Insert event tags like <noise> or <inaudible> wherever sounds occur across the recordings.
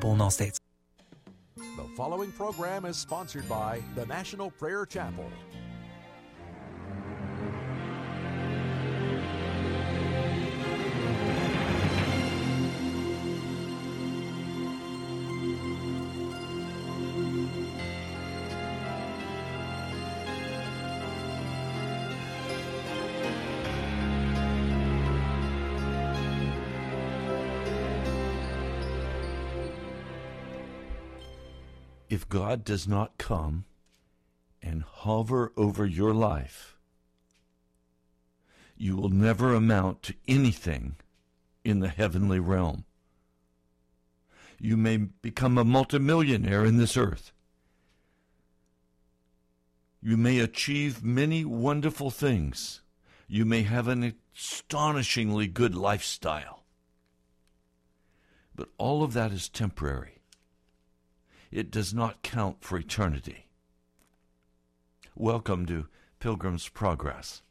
available in all states. The following program is sponsored by the National Prayer Chapel. God does not come and hover over your life, you will never amount to anything in the heavenly realm. You may become a multimillionaire in this earth. You may achieve many wonderful things. You may have an astonishingly good lifestyle. But all of that is temporary it does not count for eternity. Welcome to Pilgrim's Progress.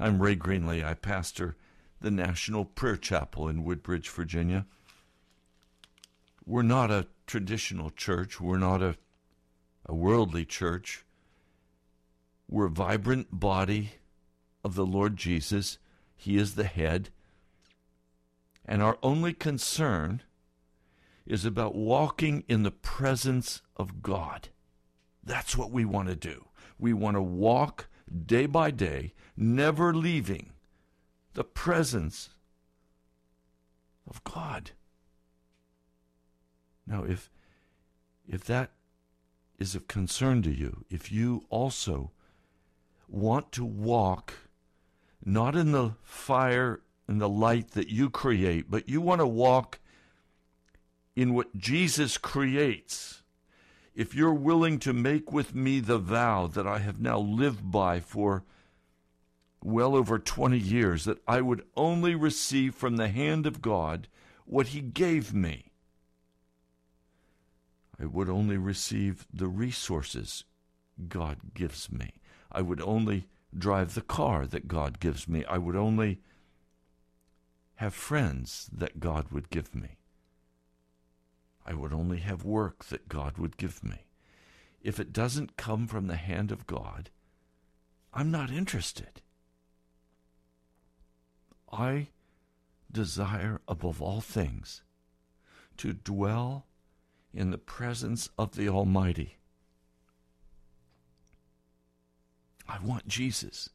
I'm Ray Greenley. I pastor the National Prayer Chapel in Woodbridge, Virginia. We're not a traditional church, we're not a, a worldly church. We're a vibrant body of the Lord Jesus. He is the head. And our only concern is about walking in the presence of God. That's what we want to do. We want to walk day by day, never leaving the presence of God. Now, if if that is of concern to you, if you also want to walk not in the fire and the light that you create, but you want to walk in what Jesus creates, if you're willing to make with me the vow that I have now lived by for well over 20 years, that I would only receive from the hand of God what He gave me. I would only receive the resources God gives me. I would only drive the car that God gives me. I would only have friends that God would give me. I would only have work that God would give me. If it doesn't come from the hand of God, I'm not interested. I desire above all things to dwell in the presence of the Almighty. I want Jesus.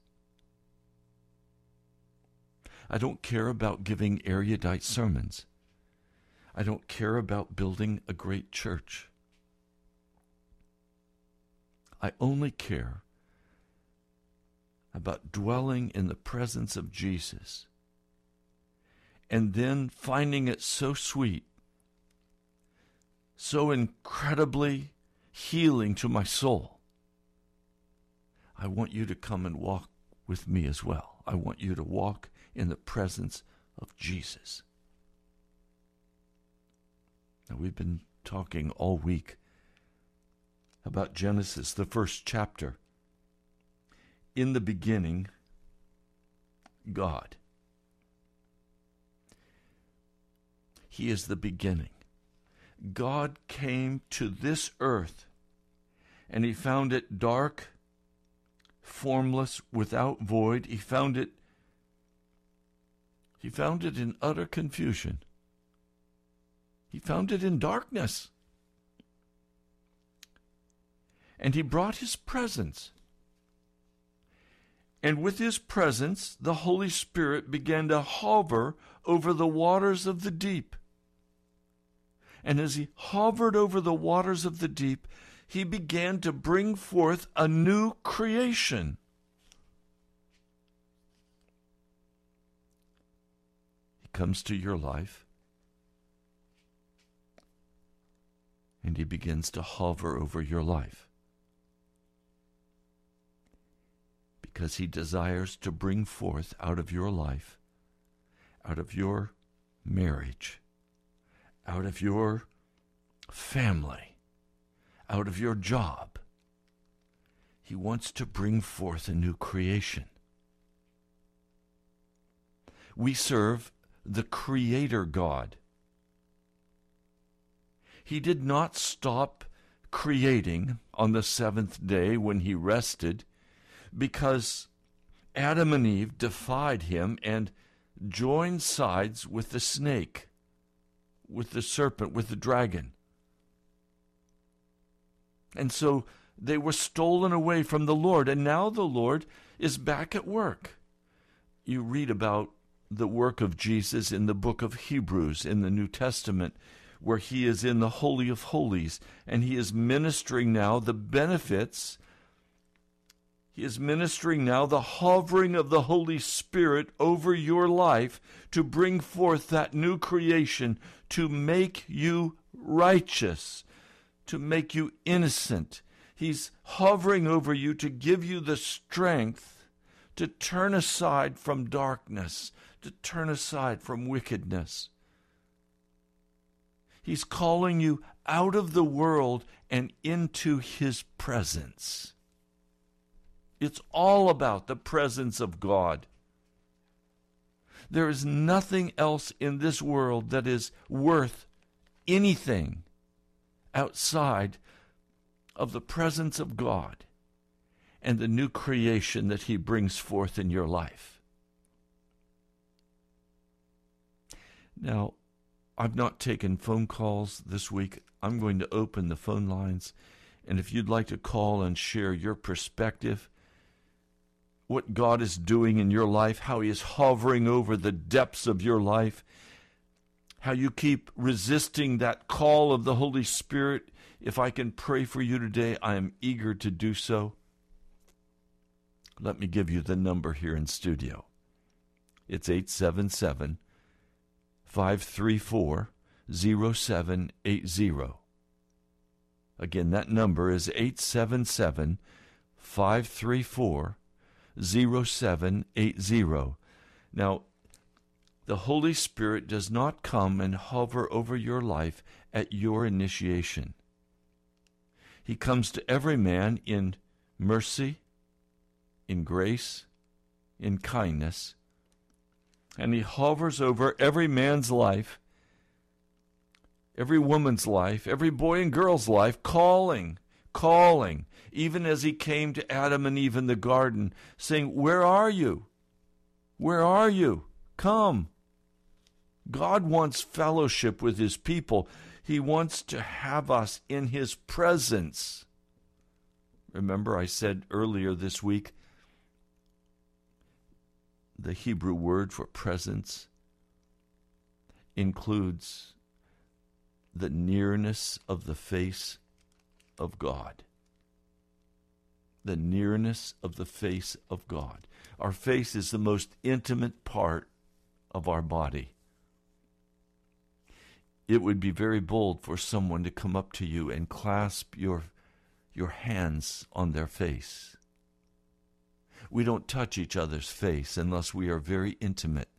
I don't care about giving erudite sermons. I don't care about building a great church. I only care about dwelling in the presence of Jesus and then finding it so sweet, so incredibly healing to my soul. I want you to come and walk with me as well. I want you to walk in the presence of Jesus. Now, we've been talking all week about Genesis, the first chapter. In the beginning, God. He is the beginning. God came to this earth and he found it dark, formless, without void. He found it he found it in utter confusion. He found it in darkness. And he brought his presence. And with his presence, the Holy Spirit began to hover over the waters of the deep. And as he hovered over the waters of the deep, he began to bring forth a new creation. He comes to your life and he begins to hover over your life. Because he desires to bring forth out of your life, out of your marriage, out of your family, out of your job. He wants to bring forth a new creation. We serve the Creator God He did not stop creating on the seventh day when he rested because Adam and Eve defied him and joined sides with the snake, with the serpent, with the dragon. And so they were stolen away from the Lord, and now the Lord is back at work. You read about the work of Jesus in the book of Hebrews in the New Testament, where he is in the Holy of Holies, and he is ministering now the benefits. He is ministering now the hovering of the Holy Spirit over your life to bring forth that new creation, to make you righteous, to make you innocent. He's hovering over you to give you the strength to turn aside from darkness, to turn aside from wickedness. He's calling you out of the world and into His presence. It's all about the presence of God. There is nothing else in this world that is worth anything outside of the presence of God and the new creation that He brings forth in your life. Now, I've not taken phone calls this week. I'm going to open the phone lines. And if you'd like to call and share your perspective, what God is doing in your life, how He is hovering over the depths of your life, how you keep resisting that call of the Holy Spirit. If I can pray for you today, I am eager to do so. Let me give you the number here in studio. It's 877 534 0780. Again, that number is 877 534 0780. Now, the Holy Spirit does not come and hover over your life at your initiation. He comes to every man in mercy, in grace, in kindness, and he hovers over every man's life, every woman's life, every boy and girl's life, calling, calling, even as he came to Adam and Eve in the garden, saying, Where are you? Where are you? Come. God wants fellowship with his people. He wants to have us in his presence. Remember, I said earlier this week the Hebrew word for presence includes the nearness of the face of God. The nearness of the face of God. Our face is the most intimate part of our body it would be very bold for someone to come up to you and clasp your, your hands on their face. We don't touch each other's face unless we are very intimate.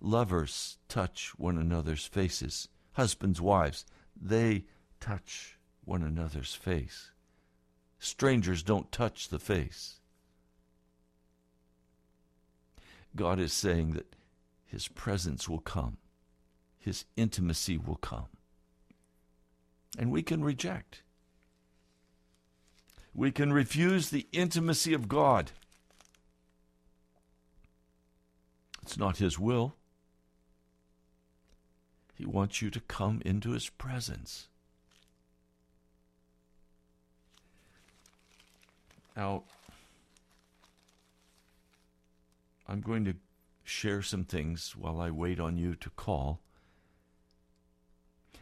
Lovers touch one another's faces. Husbands, wives, they touch one another's face. Strangers don't touch the face. God is saying that His presence will come his intimacy will come. And we can reject. We can refuse the intimacy of God. It's not his will. He wants you to come into his presence. Now, I'm going to share some things while I wait on you to call.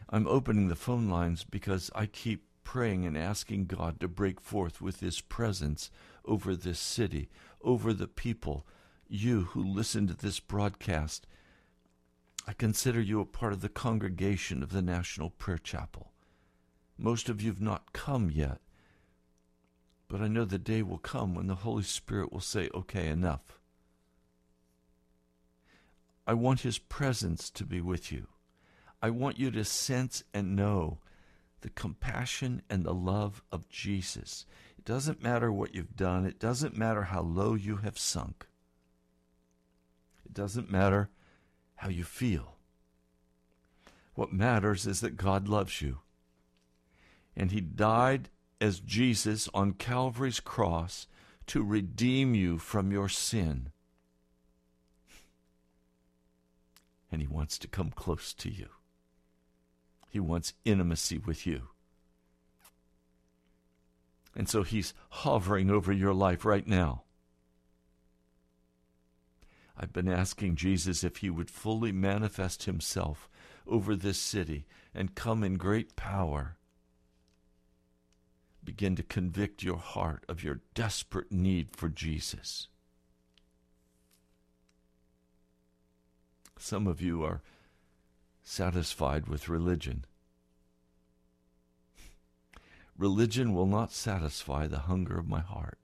I'm opening the phone lines because I keep praying and asking God to break forth with His presence over this city, over the people, you who listen to this broadcast. I consider you a part of the congregation of the National Prayer Chapel. Most of you have not come yet, but I know the day will come when the Holy Spirit will say, okay, enough. I want His presence to be with you. I want you to sense and know the compassion and the love of Jesus. It doesn't matter what you've done, it doesn't matter how low you have sunk, it doesn't matter how you feel. What matters is that God loves you. And He died as Jesus on Calvary's cross to redeem you from your sin. And He wants to come close to you, He wants intimacy with you. And so He's hovering over your life right now. I've been asking Jesus if He would fully manifest Himself over this city and come in great power. Begin to convict your heart of your desperate need for Jesus. Some of you are satisfied with religion. Religion will not satisfy the hunger of my heart.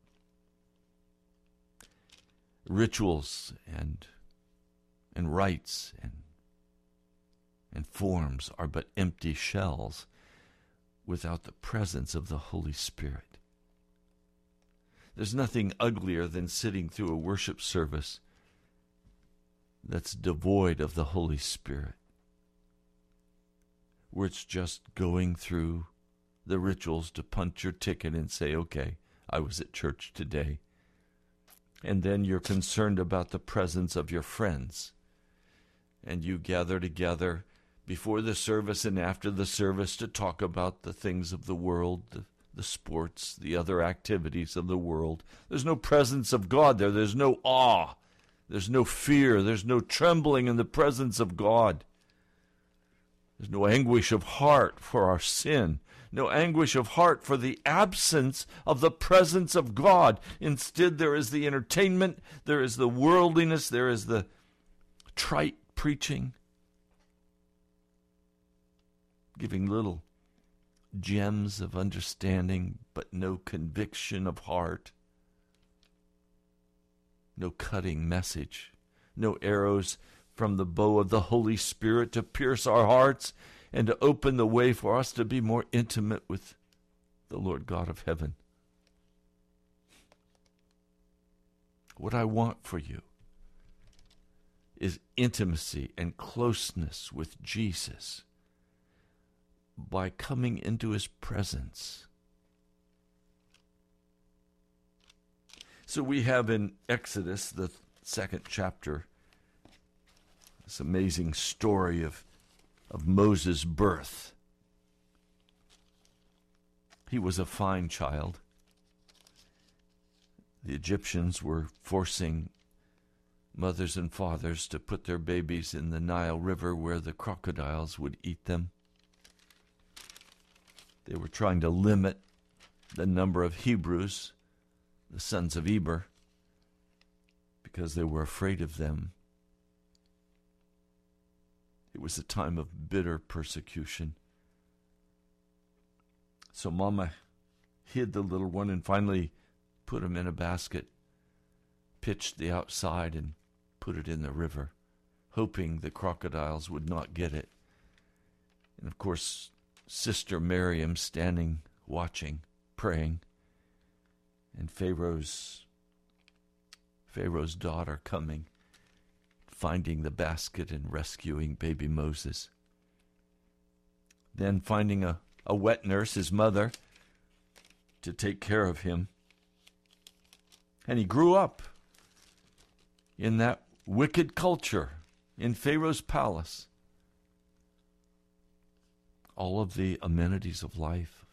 Rituals and and rites and and forms are but empty shells without the presence of the Holy Spirit. There's nothing uglier than sitting through a worship service that's devoid of the Holy Spirit, where it's just going through the rituals to punch your ticket and say, okay, I was at church today. And then you're concerned about the presence of your friends. And you gather together before the service and after the service to talk about the things of the world, the, the sports, the other activities of the world. There's no presence of God there. There's no awe. There's no fear. There's no trembling in the presence of God. There's no anguish of heart for our sin, no anguish of heart for the absence of the presence of God. Instead, there is the entertainment, there is the worldliness, there is the trite preaching, giving little gems of understanding, but no conviction of heart, no cutting message, no arrows from the bow of the Holy Spirit to pierce our hearts and to open the way for us to be more intimate with the Lord God of heaven. What I want for you is intimacy and closeness with Jesus by coming into his presence. So we have in Exodus, the second chapter, this amazing story of, of Moses' birth. He was a fine child. The Egyptians were forcing mothers and fathers to put their babies in the Nile River where the crocodiles would eat them. They were trying to limit the number of Hebrews, the sons of Eber, because they were afraid of them. It was a time of bitter persecution. So Mama hid the little one and finally put him in a basket, pitched the outside, and put it in the river, hoping the crocodiles would not get it. And of course, Sister Miriam standing, watching, praying, and Pharaoh's Pharaoh's daughter coming, finding the basket and rescuing baby Moses. Then finding a, a wet nurse, his mother, to take care of him. And he grew up in that wicked culture in Pharaoh's palace all of the amenities of life,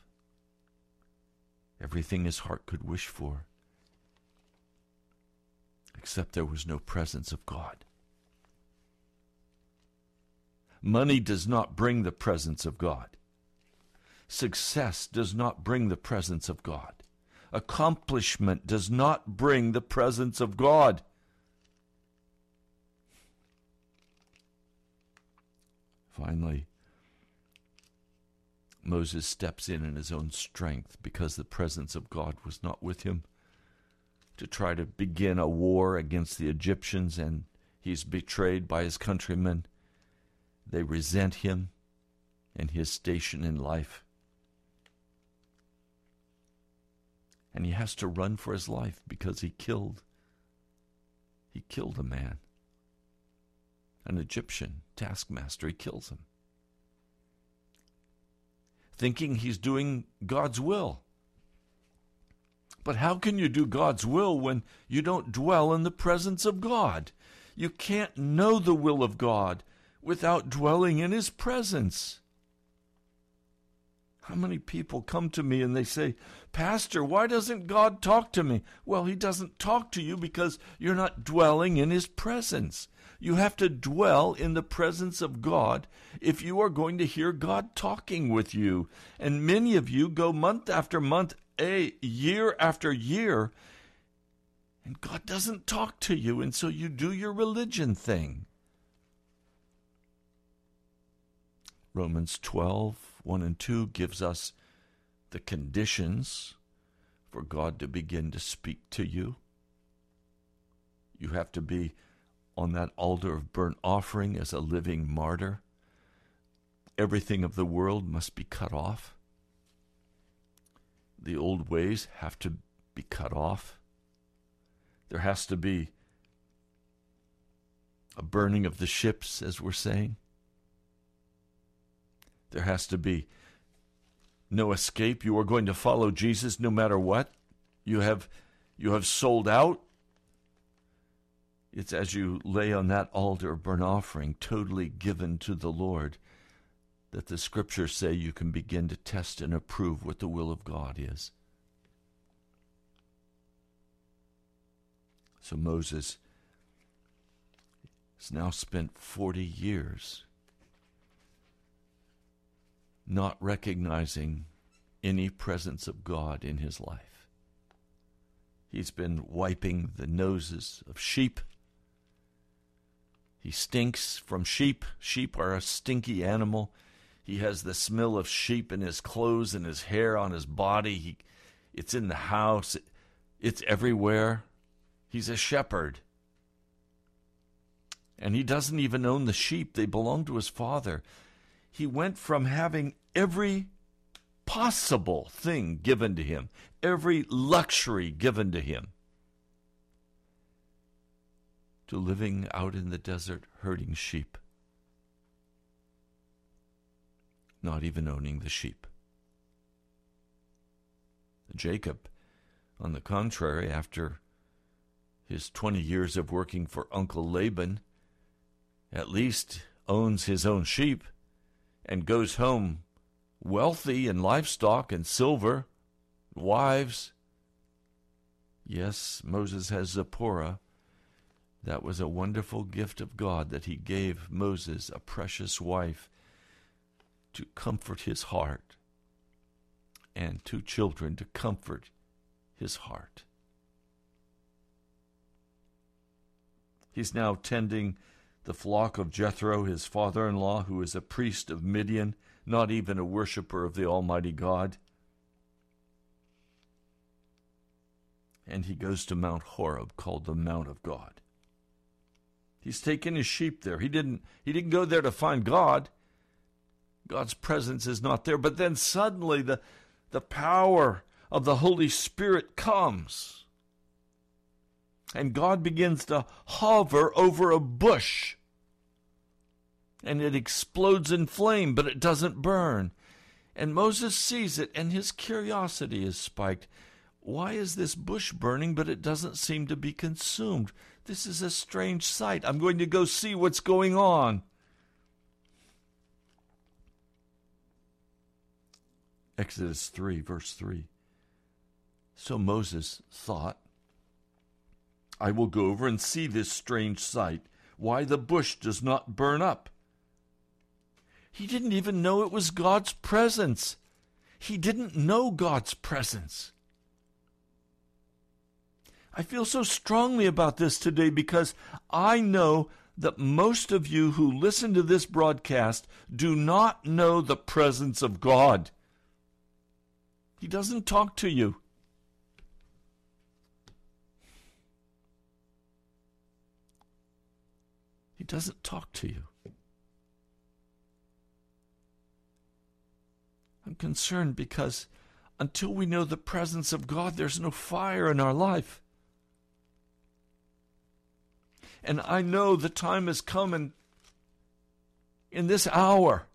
everything his heart could wish for, except there was no presence of God. Money does not bring the presence of God. Success does not bring the presence of God. Accomplishment does not bring the presence of God. Finally, Moses steps in in his own strength because the presence of God was not with him to try to begin a war against the Egyptians, and he's betrayed by his countrymen. They resent him and his station in life. And he has to run for his life because he killed he killed a man. An Egyptian taskmaster, he kills him. thinking he's doing God's will. But how can you do God's will when you don't dwell in the presence of God? You can't know the will of God without dwelling in His presence. How many people come to me and they say, Pastor, why doesn't God talk to me? Well, He doesn't talk to you because you're not dwelling in His presence. You have to dwell in the presence of God if you are going to hear God talking with you. And many of you go month after month, a year after year, and God doesn't talk to you, and so you do your religion thing. Romans 12, 1 and 2 gives us the conditions for God to begin to speak to you. You have to be on that altar of burnt offering as a living martyr. Everything of the world must be cut off. The old ways have to be cut off. There has to be a burning of the ships, as we're saying. There has to be no escape. You are going to follow Jesus no matter what. You have you have sold out. It's as you lay on that altar burnt offering, totally given to the Lord, that the scriptures say you can begin to test and approve what the will of God is. So Moses has now spent 40 years not recognizing any presence of God in his life. He's been wiping the noses of sheep he stinks from sheep. Sheep are a stinky animal. He has the smell of sheep in his clothes and his hair on his body. He, it's in the house. It's everywhere. He's a shepherd. And he doesn't even own the sheep, they belong to his father. He went from having every possible thing given to him, every luxury given to him, to living out in the desert herding sheep, not even owning the sheep. Jacob, on the contrary, after his 20 years of working for Uncle Laban, at least owns his own sheep and goes home wealthy in livestock and silver, wives. Yes, Moses has Zipporah, that was a wonderful gift of God that He gave Moses a precious wife to comfort his heart and two children to comfort his heart. He's now tending the flock of Jethro, his father in law, who is a priest of Midian, not even a worshiper of the Almighty God. And he goes to Mount Horeb, called the Mount of God. He's taken his sheep there. He didn't he didn't go there to find God. God's presence is not there. But then suddenly the the power of the Holy Spirit comes. And God begins to hover over a bush. And it explodes in flame, but it doesn't burn. And Moses sees it, and his curiosity is spiked. Why is this bush burning, but it doesn't seem to be consumed? This is a strange sight. I'm going to go see what's going on. Exodus 3, verse 3. So Moses thought, I will go over and see this strange sight, why the bush does not burn up. He didn't even know it was God's presence. He didn't know God's presence. I feel so strongly about this today because I know that most of you who listen to this broadcast do not know the presence of God. He doesn't talk to you. He doesn't talk to you. I'm concerned because until we know the presence of God, there's no fire in our life. And I know the time has come in, in this hour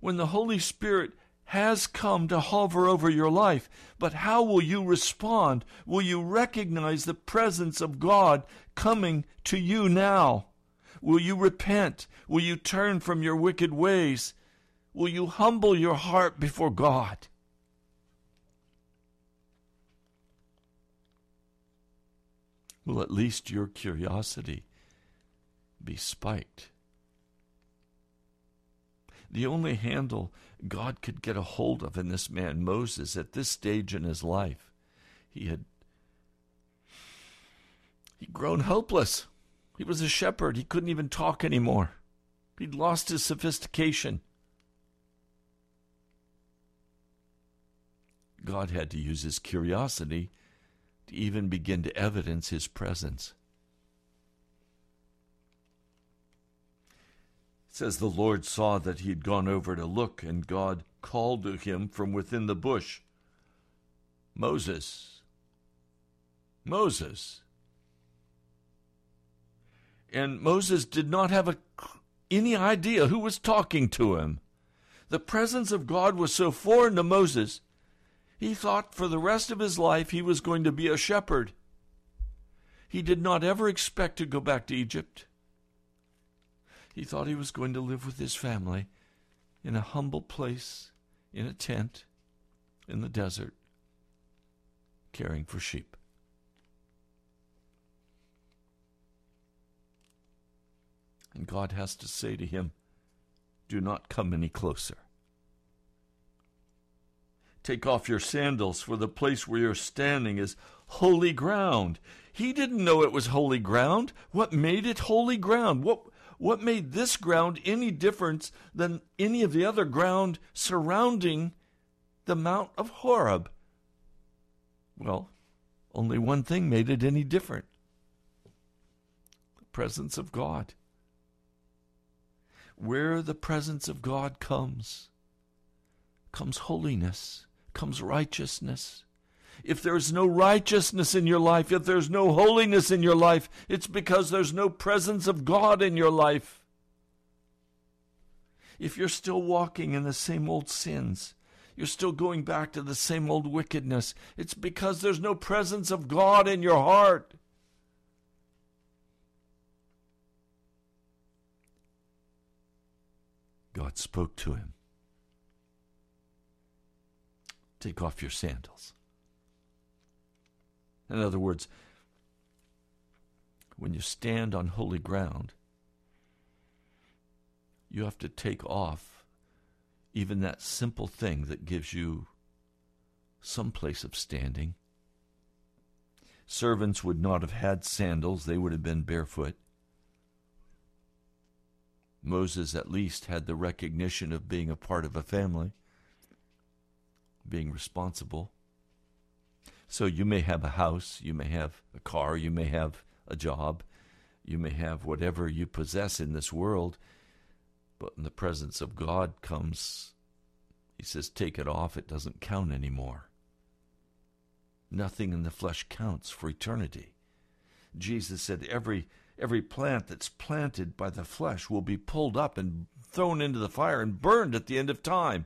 when the Holy Spirit has come to hover over your life. But how will you respond? Will you recognize the presence of God coming to you now? Will you repent? Will you turn from your wicked ways? Will you humble your heart before God? Will at least your curiosity be spiked? The only handle God could get a hold of in this man, Moses, at this stage in his life, he had he'd grown helpless. He was a shepherd. He couldn't even talk anymore. He'd lost his sophistication. God had to use his curiosity to even begin to evidence his presence. It says the Lord saw that he had gone over to look, and God called to him from within the bush Moses, Moses. And Moses did not have a, any idea who was talking to him. The presence of God was so foreign to Moses he thought for the rest of his life he was going to be a shepherd. He did not ever expect to go back to Egypt. He thought he was going to live with his family in a humble place, in a tent, in the desert, caring for sheep. And God has to say to him, Do not come any closer. Take off your sandals, for the place where you're standing is holy ground. He didn't know it was holy ground. What made it holy ground? What, what made this ground any different than any of the other ground surrounding the Mount of Horeb? Well, only one thing made it any different the presence of God. Where the presence of God comes, comes holiness comes righteousness. If there's no righteousness in your life, if there's no holiness in your life, it's because there's no presence of God in your life. If you're still walking in the same old sins, you're still going back to the same old wickedness, it's because there's no presence of God in your heart. God spoke to him. Take off your sandals. In other words, when you stand on holy ground, you have to take off even that simple thing that gives you some place of standing. Servants would not have had sandals, they would have been barefoot. Moses at least had the recognition of being a part of a family being responsible. So you may have a house, you may have a car, you may have a job, you may have whatever you possess in this world, but in the presence of God comes, he says, take it off, it doesn't count anymore. Nothing in the flesh counts for eternity. Jesus said, every every plant that's planted by the flesh will be pulled up and thrown into the fire and burned at the end of time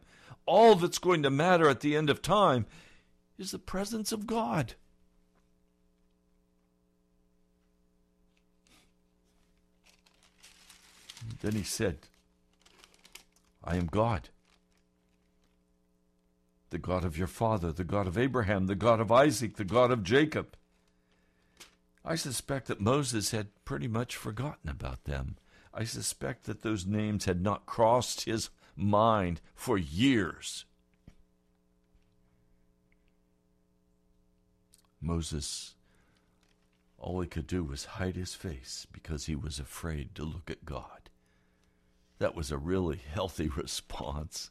all that's going to matter at the end of time is the presence of God. Then he said, I am God, the God of your father, the God of Abraham, the God of Isaac, the God of Jacob. I suspect that Moses had pretty much forgotten about them. I suspect that those names had not crossed his mind for years. Moses, all he could do was hide his face because he was afraid to look at God. That was a really <laughs> healthy response.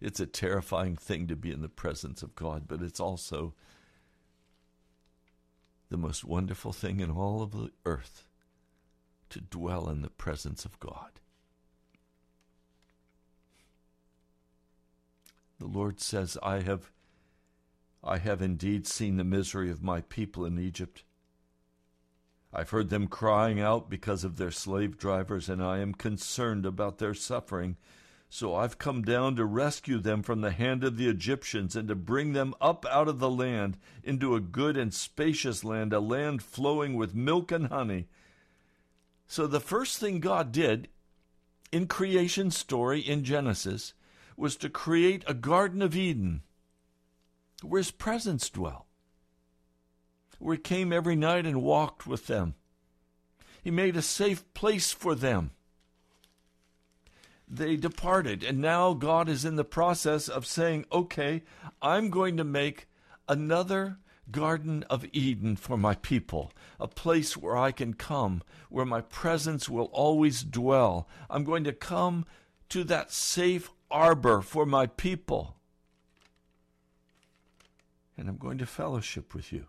It's a terrifying thing to be in the presence of God, but it's also the most wonderful thing in all of the earth to dwell in the presence of God. The Lord says, I have I have indeed seen the misery of my people in Egypt. I've heard them crying out because of their slave drivers, and I am concerned about their suffering. So I've come down to rescue them from the hand of the Egyptians and to bring them up out of the land into a good and spacious land, a land flowing with milk and honey. So the first thing God did in creation story in Genesis was to create a Garden of Eden where his presence dwelt, where he came every night and walked with them. He made a safe place for them they departed. And now God is in the process of saying, okay, I'm going to make another Garden of Eden for my people, a place where I can come, where my presence will always dwell. I'm going to come to that safe arbor for my people. And I'm going to fellowship with you.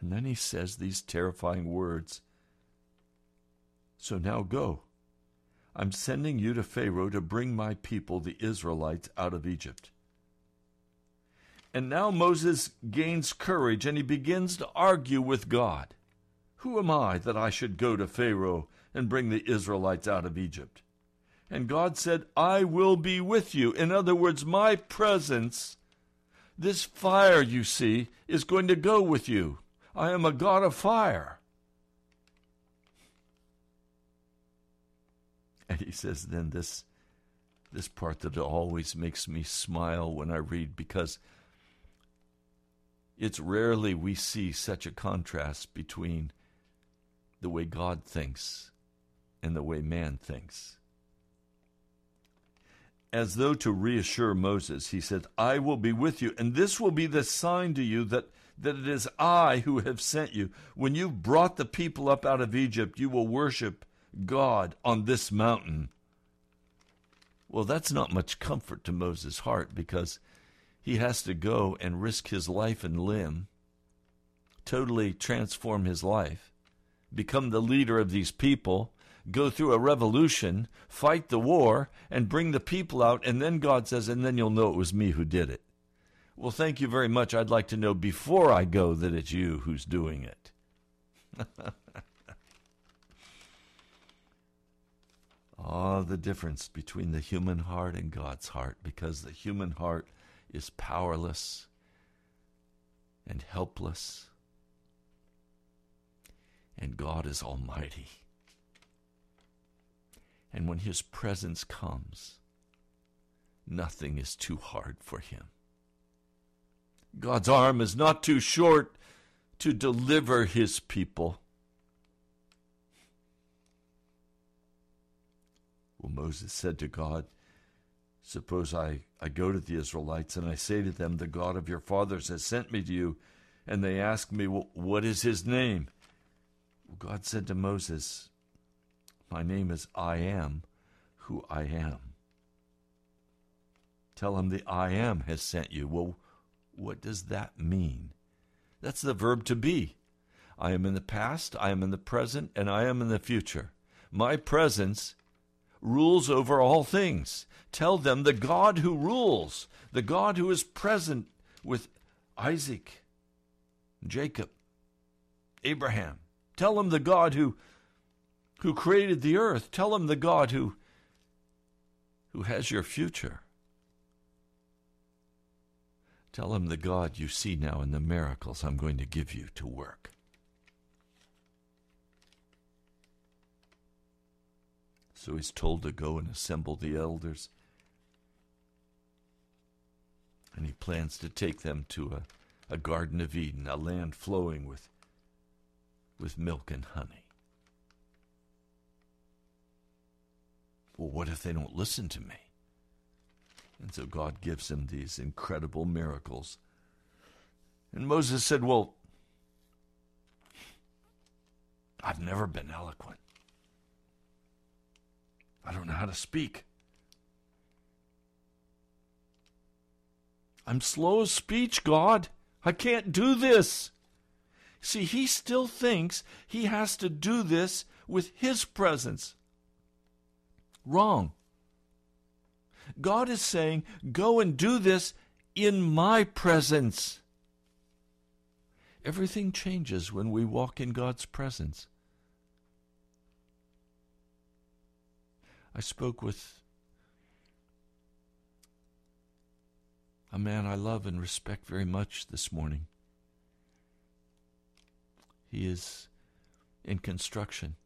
And then he says these terrifying words so now go. I'm sending you to Pharaoh to bring my people, the Israelites, out of Egypt. And now Moses gains courage and he begins to argue with God. Who am I that I should go to Pharaoh and bring the Israelites out of Egypt? And God said, I will be with you. In other words, my presence, this fire you see, is going to go with you. I am a God of fire. <laughs> And he says, then this this part that always makes me smile when I read because it's rarely we see such a contrast between the way God thinks and the way man thinks. As though to reassure Moses, he said, I will be with you, and this will be the sign to you that, that it is I who have sent you. When you've brought the people up out of Egypt, you will worship God on this mountain. Well, that's not much comfort to Moses' heart because he has to go and risk his life and limb, totally transform his life, become the leader of these people, go through a revolution, fight the war, and bring the people out. And then God says, and then you'll know it was me who did it. Well, thank you very much. I'd like to know before I go that it's you who's doing it. <laughs> Ah, oh, the difference between the human heart and God's heart, because the human heart is powerless and helpless, and God is almighty. And when His presence comes, nothing is too hard for Him. God's arm is not too short to deliver His people. Well, Moses said to God, Suppose I, I go to the Israelites and I say to them, The God of your fathers has sent me to you, and they ask me, well, What is his name? Well, God said to Moses, My name is I am who I am. Tell him the I am has sent you. Well, what does that mean? That's the verb to be. I am in the past, I am in the present, and I am in the future. My presence rules over all things. Tell them the God who rules, the God who is present with Isaac, Jacob, Abraham. Tell them the God who who created the earth. Tell him the God who who has your future. Tell him the God you see now in the miracles I'm going to give you to work. So he's told to go and assemble the elders. And he plans to take them to a, a Garden of Eden, a land flowing with, with milk and honey. Well, what if they don't listen to me? And so God gives him these incredible miracles. And Moses said, Well, I've never been eloquent. I don't know how to speak. I'm slow of speech, God. I can't do this. See, he still thinks he has to do this with his presence. Wrong. God is saying, Go and do this in my presence. Everything changes when we walk in God's presence. I spoke with a man I love and respect very much this morning. He is in construction.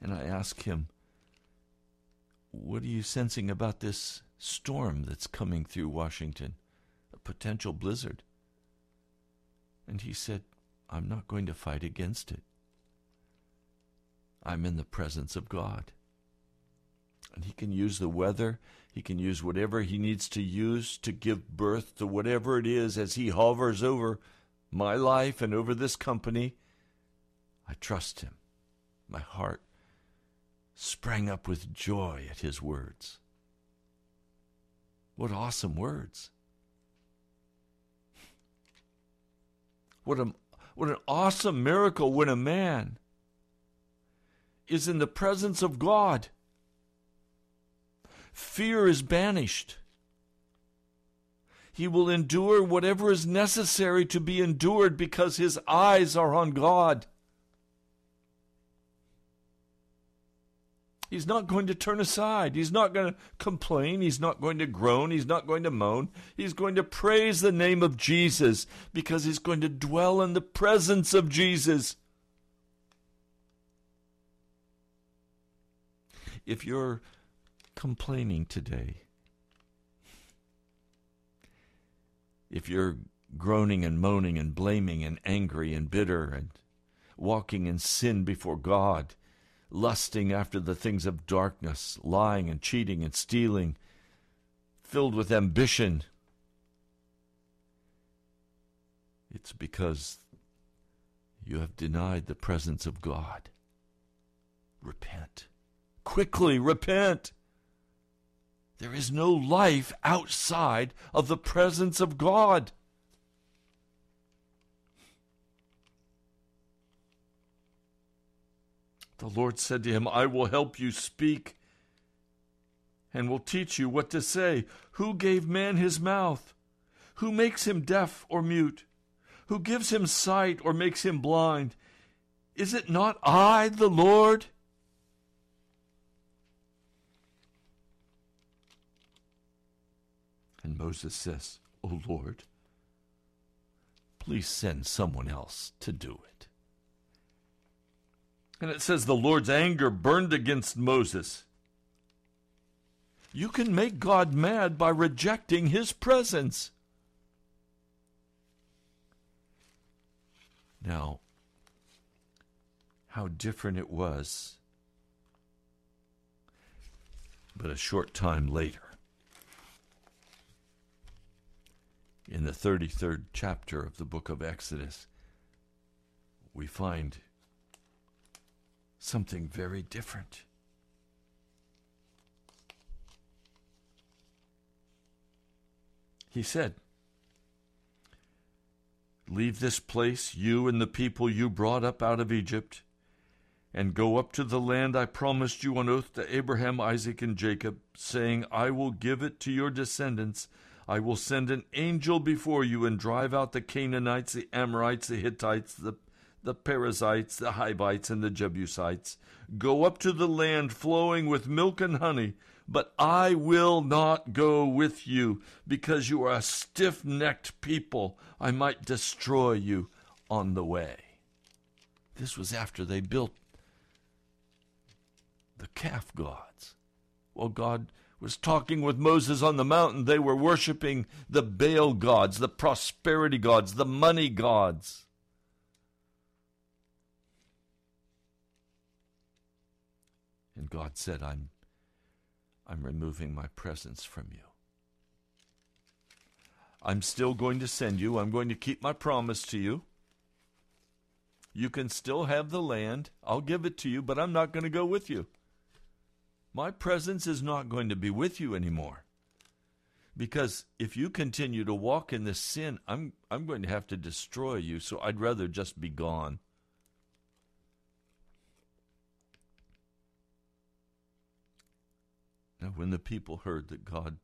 And I asked him, What are you sensing about this storm that's coming through Washington? A potential blizzard. And he said, I'm not going to fight against it. I'm in the presence of God. And he can use the weather, he can use whatever he needs to use to give birth to whatever it is as he hovers over my life and over this company. I trust him. My heart sprang up with joy at his words. What awesome words! What, a, what an awesome miracle when a man is in the presence of God. Fear is banished. He will endure whatever is necessary to be endured because his eyes are on God. He's not going to turn aside. He's not going to complain. He's not going to groan. He's not going to moan. He's going to praise the name of Jesus because he's going to dwell in the presence of Jesus. If you're complaining today, if you're groaning and moaning and blaming and angry and bitter and walking in sin before God, lusting after the things of darkness, lying and cheating and stealing, filled with ambition. It's because you have denied the presence of God. Repent. Quickly repent. There is no life outside of the presence of God. The Lord said to him, I will help you speak and will teach you what to say. Who gave man his mouth? Who makes him deaf or mute? Who gives him sight or makes him blind? Is it not I, the Lord? And Moses says, O Lord, please send someone else to do it. And it says the Lord's anger burned against Moses. You can make God mad by rejecting his presence. Now, how different it was. But a short time later, in the 33rd chapter of the book of Exodus, we find something very different. He said, Leave this place, you and the people you brought up out of Egypt, and go up to the land I promised you on oath to Abraham, Isaac, and Jacob, saying, I will give it to your descendants. I will send an angel before you and drive out the Canaanites, the Amorites, the Hittites, the the Perizzites, the Hivites, and the Jebusites. Go up to the land flowing with milk and honey, but I will not go with you, because you are a stiff necked people. I might destroy you on the way. This was after they built the calf gods. Well, God was talking with Moses on the mountain. They were worshiping the Baal gods, the prosperity gods, the money gods. And God said, I'm, I'm removing my presence from you. I'm still going to send you. I'm going to keep my promise to you. You can still have the land. I'll give it to you, but I'm not going to go with you. My presence is not going to be with you anymore. Because if you continue to walk in this sin, I'm, I'm going to have to destroy you, so I'd rather just be gone. Now, when the people heard that God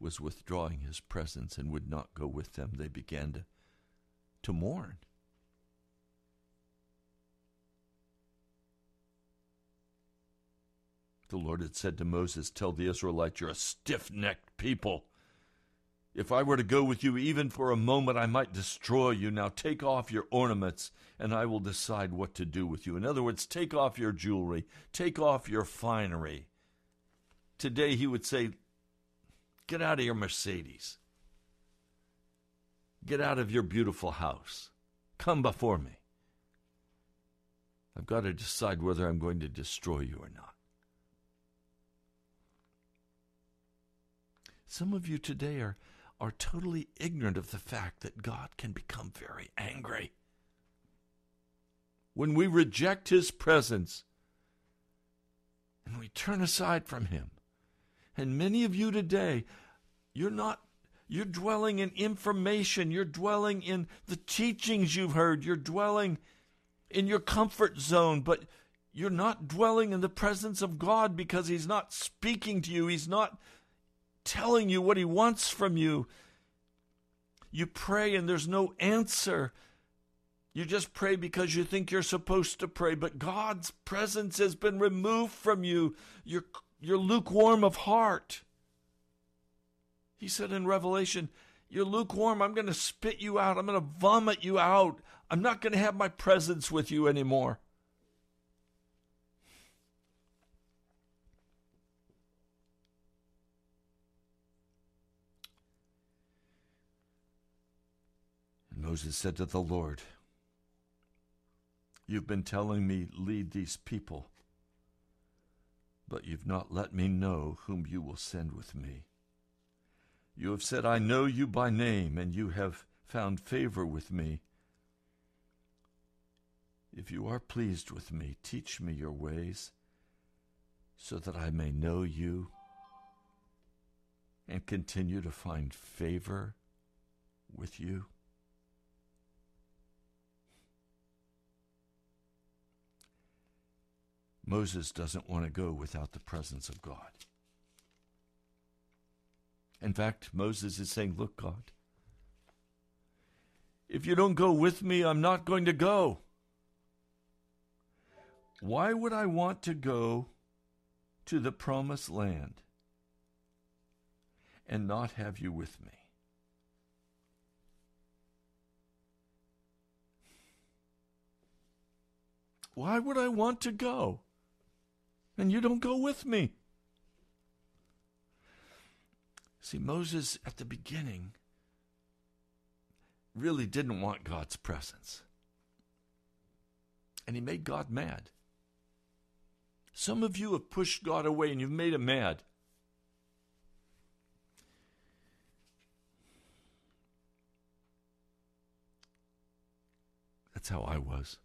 was withdrawing his presence and would not go with them, they began to, to mourn. The Lord had said to Moses, Tell the Israelites, you're a stiff necked people. If I were to go with you even for a moment, I might destroy you. Now take off your ornaments, and I will decide what to do with you. In other words, take off your jewelry, take off your finery. Today he would say, Get out of your Mercedes. Get out of your beautiful house. Come before me. I've got to decide whether I'm going to destroy you or not. Some of you today are are totally ignorant of the fact that God can become very angry. When we reject His presence and we turn aside from Him, and many of you today, you're not, you're dwelling in information, you're dwelling in the teachings you've heard, you're dwelling in your comfort zone, but you're not dwelling in the presence of God because He's not speaking to you, He's not telling you what He wants from you. You pray and there's no answer. You just pray because you think you're supposed to pray, but God's presence has been removed from you. You're, you're lukewarm of heart. He said in Revelation, You're lukewarm. I'm going to spit you out. I'm going to vomit you out. I'm not going to have my presence with you anymore. And Moses said to the Lord, You've been telling me, lead these people, but you've not let me know whom you will send with me. You have said, I know you by name, and you have found favor with me. If you are pleased with me, teach me your ways, so that I may know you and continue to find favor with you. Moses doesn't want to go without the presence of God. In fact, Moses is saying, Look, God, if you don't go with me, I'm not going to go. Why would I want to go to the promised land and not have you with me? Why would I want to go? And you don't go with me. See, Moses at the beginning really didn't want God's presence. And he made God mad. Some of you have pushed God away and you've made him mad. That's how I was.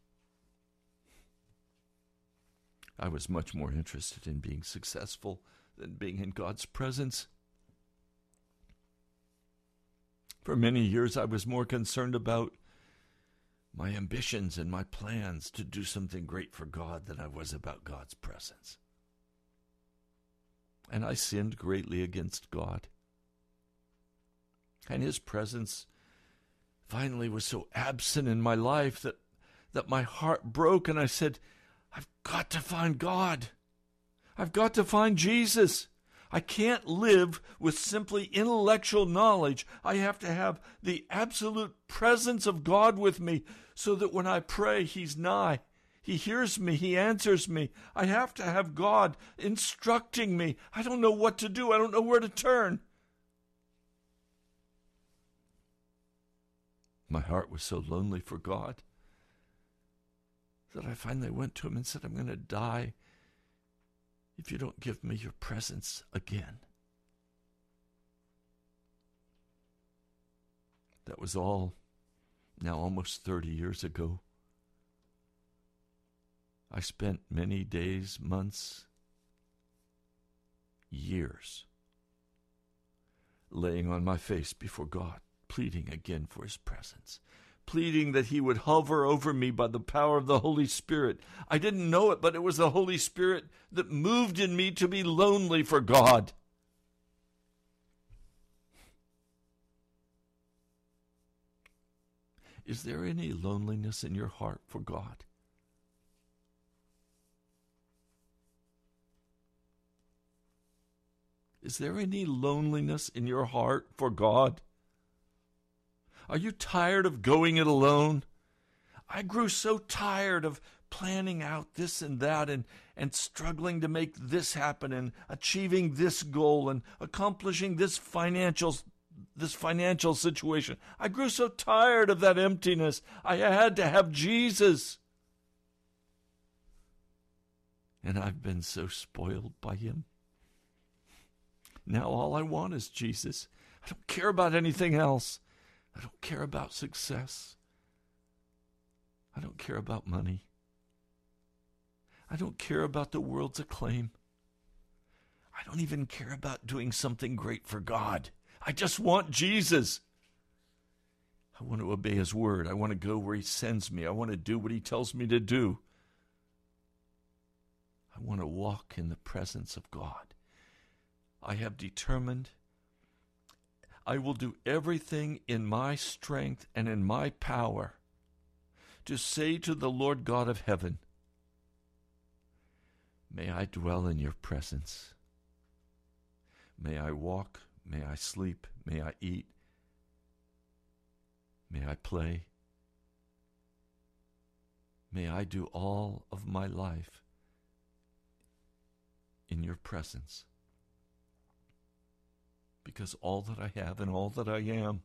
I was much more interested in being successful than being in God's presence. For many years, I was more concerned about my ambitions and my plans to do something great for God than I was about God's presence. And I sinned greatly against God. And His presence finally was so absent in my life that, that my heart broke, and I said, I've got to find God. I've got to find Jesus. I can't live with simply intellectual knowledge. I have to have the absolute presence of God with me so that when I pray, He's nigh. He hears me. He answers me. I have to have God instructing me. I don't know what to do. I don't know where to turn. My heart was so lonely for God that I finally went to him and said, I'm going to die if you don't give me your presence again. That was all now almost 30 years ago. I spent many days, months, years laying on my face before God, pleading again for His presence, pleading that he would hover over me by the power of the Holy Spirit. I didn't know it, but it was the Holy Spirit that moved in me to be lonely for God. Is there any loneliness in your heart for God? Is there any loneliness in your heart for God? Are you tired of going it alone? I grew so tired of planning out this and that and, and struggling to make this happen and achieving this goal and accomplishing this financial this financial situation. I grew so tired of that emptiness. I had to have Jesus. And I've been so spoiled by him. Now all I want is Jesus. I don't care about anything else. I don't care about success. I don't care about money. I don't care about the world's acclaim. I don't even care about doing something great for God. I just want Jesus. I want to obey His word. I want to go where He sends me. I want to do what He tells me to do. I want to walk in the presence of God. I have determined I will do everything in my strength and in my power to say to the Lord God of heaven, May I dwell in your presence. May I walk, may I sleep, may I eat, may I play. May I do all of my life in your presence. Because all that I have and all that I am,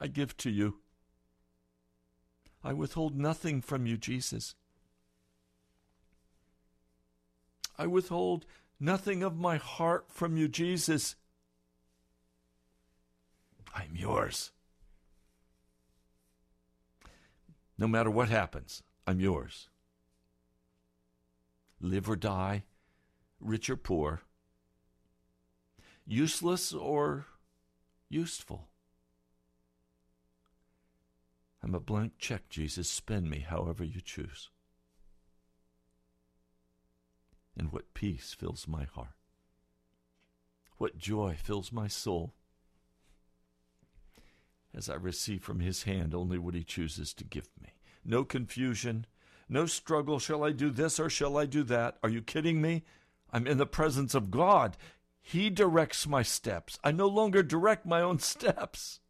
I give to you. I withhold nothing from you, Jesus. I withhold nothing of my heart from you, Jesus. I'm yours. No matter what happens, I'm yours. Live or die, rich or poor, useless or useful. I'm a blank check, Jesus. Spend me however you choose and what peace fills my heart. What joy fills my soul as I receive from His hand only what He chooses to give me. No confusion, no struggle. Shall I do this or shall I do that? Are you kidding me? I'm in the presence of God. He directs my steps. I no longer direct my own <laughs> steps.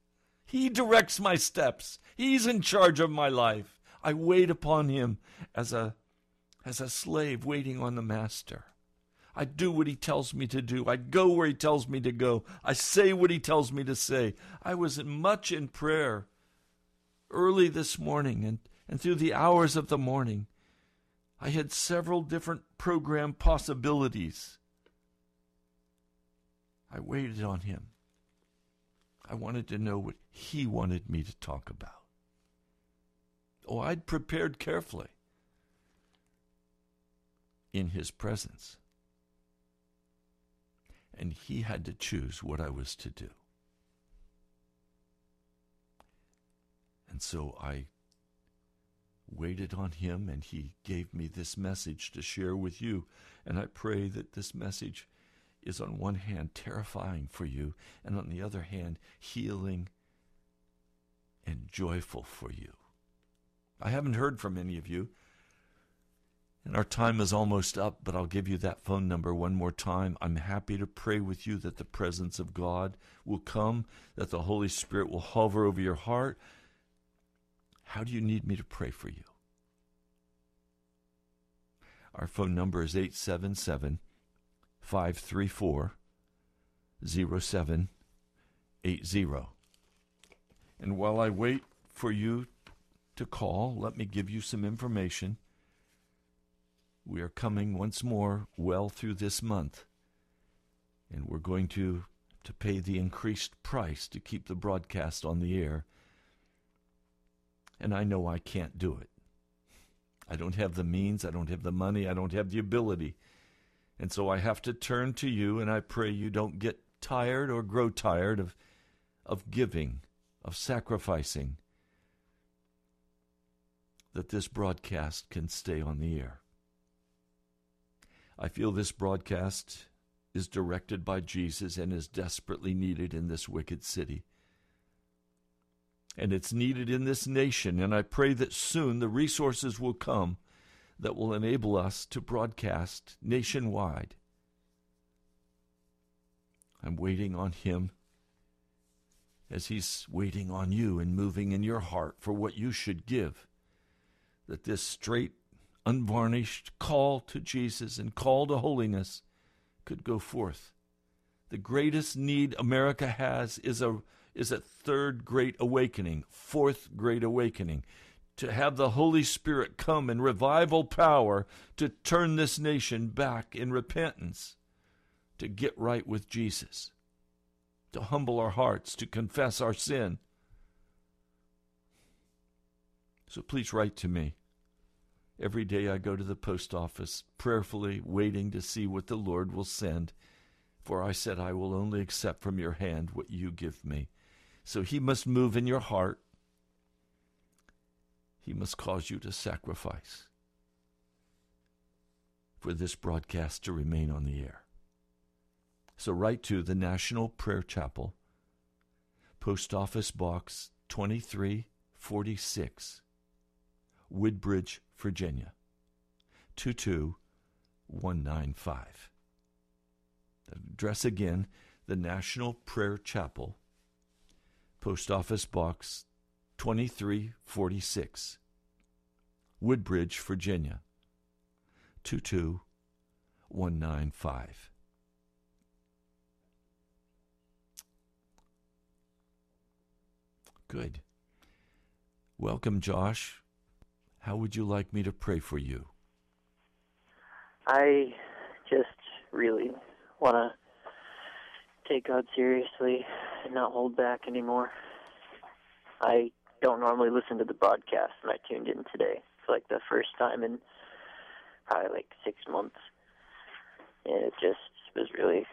He directs my steps. He's in charge of my life. I wait upon Him as a as a slave waiting on the master. I do what he tells me to do. I go where he tells me to go. I say what he tells me to say. I was much in prayer early this morning and, and through the hours of the morning. I had several different program possibilities. I waited on him. I wanted to know what he wanted me to talk about. Oh, I'd prepared carefully in his presence. And he had to choose what I was to do. And so I waited on him, and he gave me this message to share with you. And I pray that this message is, on one hand, terrifying for you, and on the other hand, healing and joyful for you. I haven't heard from any of you. And our time is almost up, but I'll give you that phone number one more time. I'm happy to pray with you that the presence of God will come, that the Holy Spirit will hover over your heart. How do you need me to pray for you? Our phone number is 877 534 0780. And while I wait for you to call, let me give you some information. We are coming once more well through this month, and we're going to, to pay the increased price to keep the broadcast on the air. And I know I can't do it. I don't have the means, I don't have the money, I don't have the ability. And so I have to turn to you, and I pray you don't get tired or grow tired of, of giving, of sacrificing, that this broadcast can stay on the air. I feel this broadcast is directed by Jesus and is desperately needed in this wicked city. And it's needed in this nation, and I pray that soon the resources will come that will enable us to broadcast nationwide. I'm waiting on Him as He's waiting on you and moving in your heart for what you should give. That this straight, unvarnished call to Jesus and call to holiness could go forth. The greatest need America has is a is a third great awakening, fourth great awakening, to have the Holy Spirit come in revival power to turn this nation back in repentance, to get right with Jesus, to humble our hearts, to confess our sin. So please write to me. Every day I go to the post office, prayerfully waiting to see what the Lord will send. For I said, I will only accept from your hand what you give me. So he must move in your heart. He must cause you to sacrifice for this broadcast to remain on the air. So write to the National Prayer Chapel, Post Office Box 2346, Woodbridge, Virginia 22195. Address again the National Prayer Chapel, Post Office Box 2346, Woodbridge, Virginia 22195. Good. Welcome, Josh. How would you like me to pray for you? I just really want to take God seriously and not hold back anymore. I don't normally listen to the broadcast, and I tuned in today for like the first time in probably like six months. And it just was really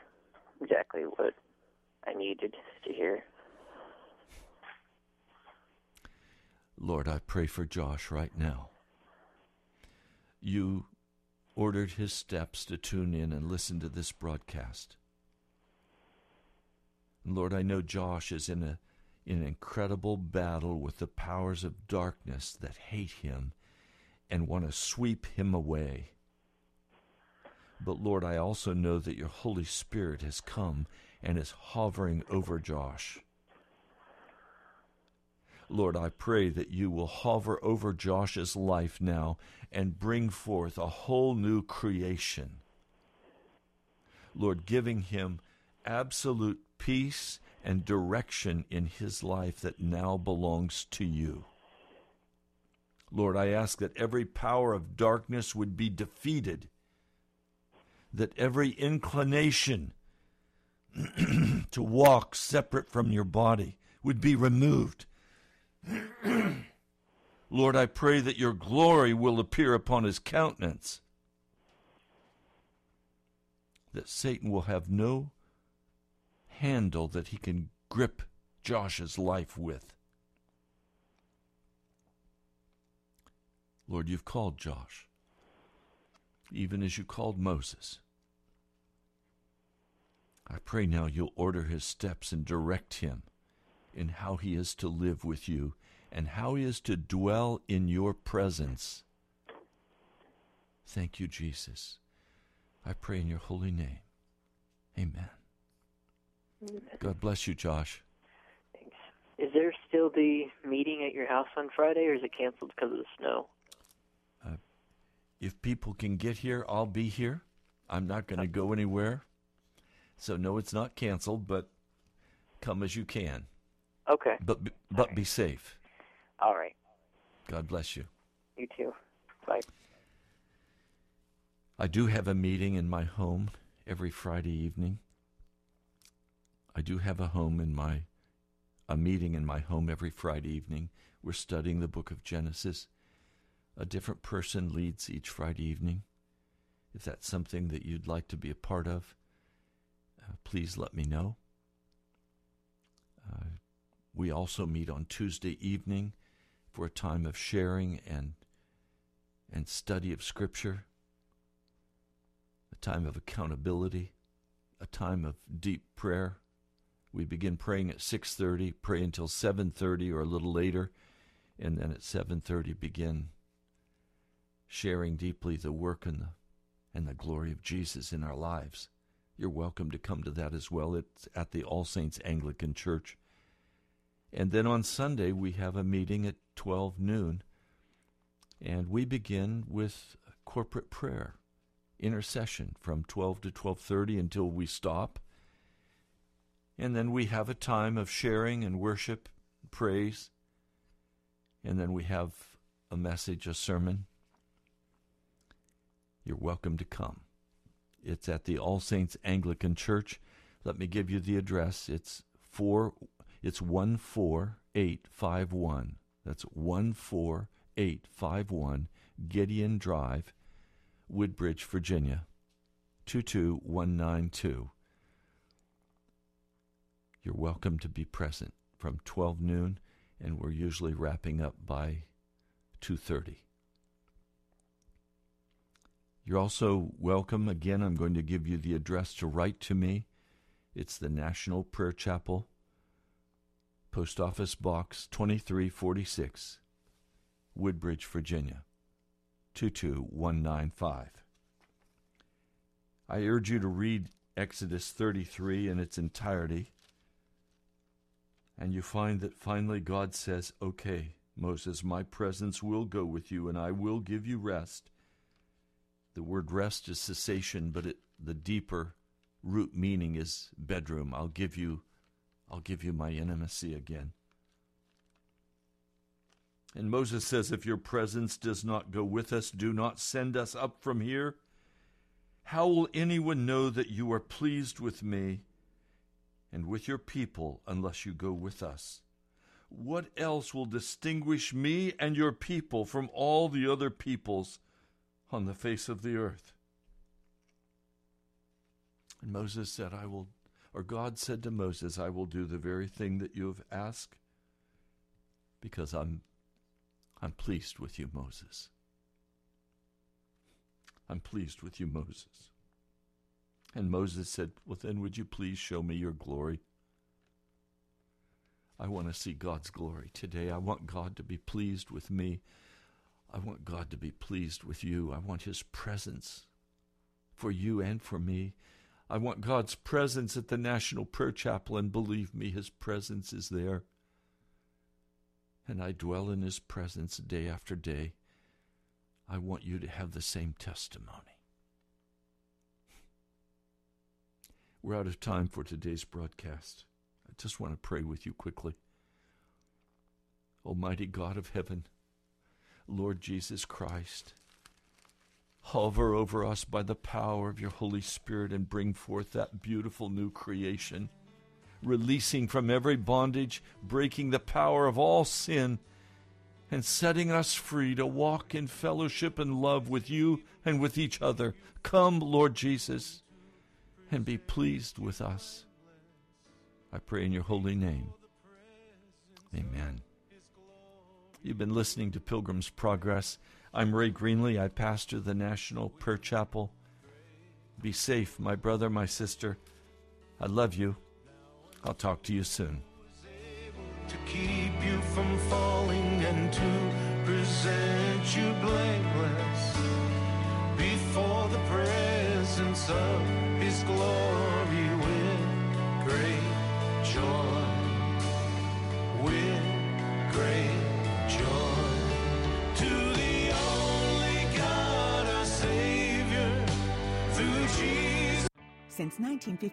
exactly what I needed to hear. Lord, I pray for Josh right now. You ordered his steps to tune in and listen to this broadcast. Lord, I know Josh is in a in an incredible battle with the powers of darkness that hate him and want to sweep him away. But Lord, I also know that your Holy Spirit has come and is hovering over Josh. Lord, I pray that you will hover over Josh's life now and bring forth a whole new creation. Lord, giving him absolute peace and direction in his life that now belongs to you. Lord, I ask that every power of darkness would be defeated, that every inclination <clears throat> to walk separate from your body would be removed <clears throat> Lord, I pray that your glory will appear upon his countenance, that Satan will have no handle that he can grip Josh's life with. Lord, you've called Josh, even as you called Moses. I pray now you'll order his steps and direct him in how he is to live with you and how he is to dwell in your presence. Thank you, Jesus. I pray in your holy name. Amen. God bless you, Josh. Thanks. Is there still the meeting at your house on Friday, or is it canceled because of the snow? Uh, if people can get here, I'll be here. I'm not going to go anywhere. So, no, it's not canceled, but come as you can. Okay. But but right. be safe. All right. God bless you. You too. Bye. I do have a meeting in my home every Friday evening. I do have a home in my a meeting in my home every Friday evening. We're studying the book of Genesis. A different person leads each Friday evening. If that's something that you'd like to be a part of, uh, please let me know. Uh, we also meet on Tuesday evening for a time of sharing and and study of scripture, a time of accountability, a time of deep prayer. We begin praying at 6:30, pray until 7:30 or a little later, and then at 7:30 begin sharing deeply the work and the and the glory of Jesus in our lives. you're welcome to come to that as well. It's at the All Saints Anglican Church. And then on Sunday, we have a meeting at 12 noon, and we begin with corporate prayer, intercession from 12 to 12:30 until we stop. And then we have a time of sharing and worship, praise. And then we have a message, a sermon. You're welcome to come. It's at the All Saints Anglican Church. Let me give you the address. It's four it's 14851. That's 14851 Gideon Drive, Woodbridge, Virginia 22192. You're welcome to be present from 12 noon and we're usually wrapping up by 2:30. You're also welcome again I'm going to give you the address to write to me. It's the National Prayer Chapel, Post Office Box 2346, Woodbridge, Virginia 22195. I urge you to read Exodus 33 in its entirety and you find that finally God says, Okay, Moses, my presence will go with you, and I will give you rest. The word rest is cessation, but it, the deeper root meaning is bedroom. I'll give you I'll give you my intimacy again. And Moses says, If your presence does not go with us, do not send us up from here. How will anyone know that you are pleased with me and with your people unless you go with us? What else will distinguish me and your people from all the other peoples on the face of the earth? And Moses said, I will, or God said to Moses, I will do the very thing that you have asked because I'm, I'm pleased with you, Moses. I'm pleased with you, Moses. And Moses said, Well, then, would you please show me your glory? I want to see God's glory today. I want God to be pleased with me. I want God to be pleased with you. I want His presence for you and for me. I want God's presence at the National Prayer Chapel, and believe me, His presence is there. And I dwell in His presence day after day. I want you to have the same testimony. We're out of time for today's broadcast. I just want to pray with you quickly. Almighty God of heaven, Lord Jesus Christ, hover over us by the power of your Holy Spirit and bring forth that beautiful new creation, releasing from every bondage, breaking the power of all sin, and setting us free to walk in fellowship and love with you and with each other. Come, Lord Jesus and be pleased with us. I pray in your holy name. Amen. You've been listening to Pilgrim's Progress. I'm Ray Greenley. I pastor the National Prayer Chapel. Be safe, my brother, my sister. I love you. I'll talk to you soon. To keep you from falling and to present you blameless before the presence of glory with great joy. With great joy. To the only God, our Savior, through Jesus. Since 1950.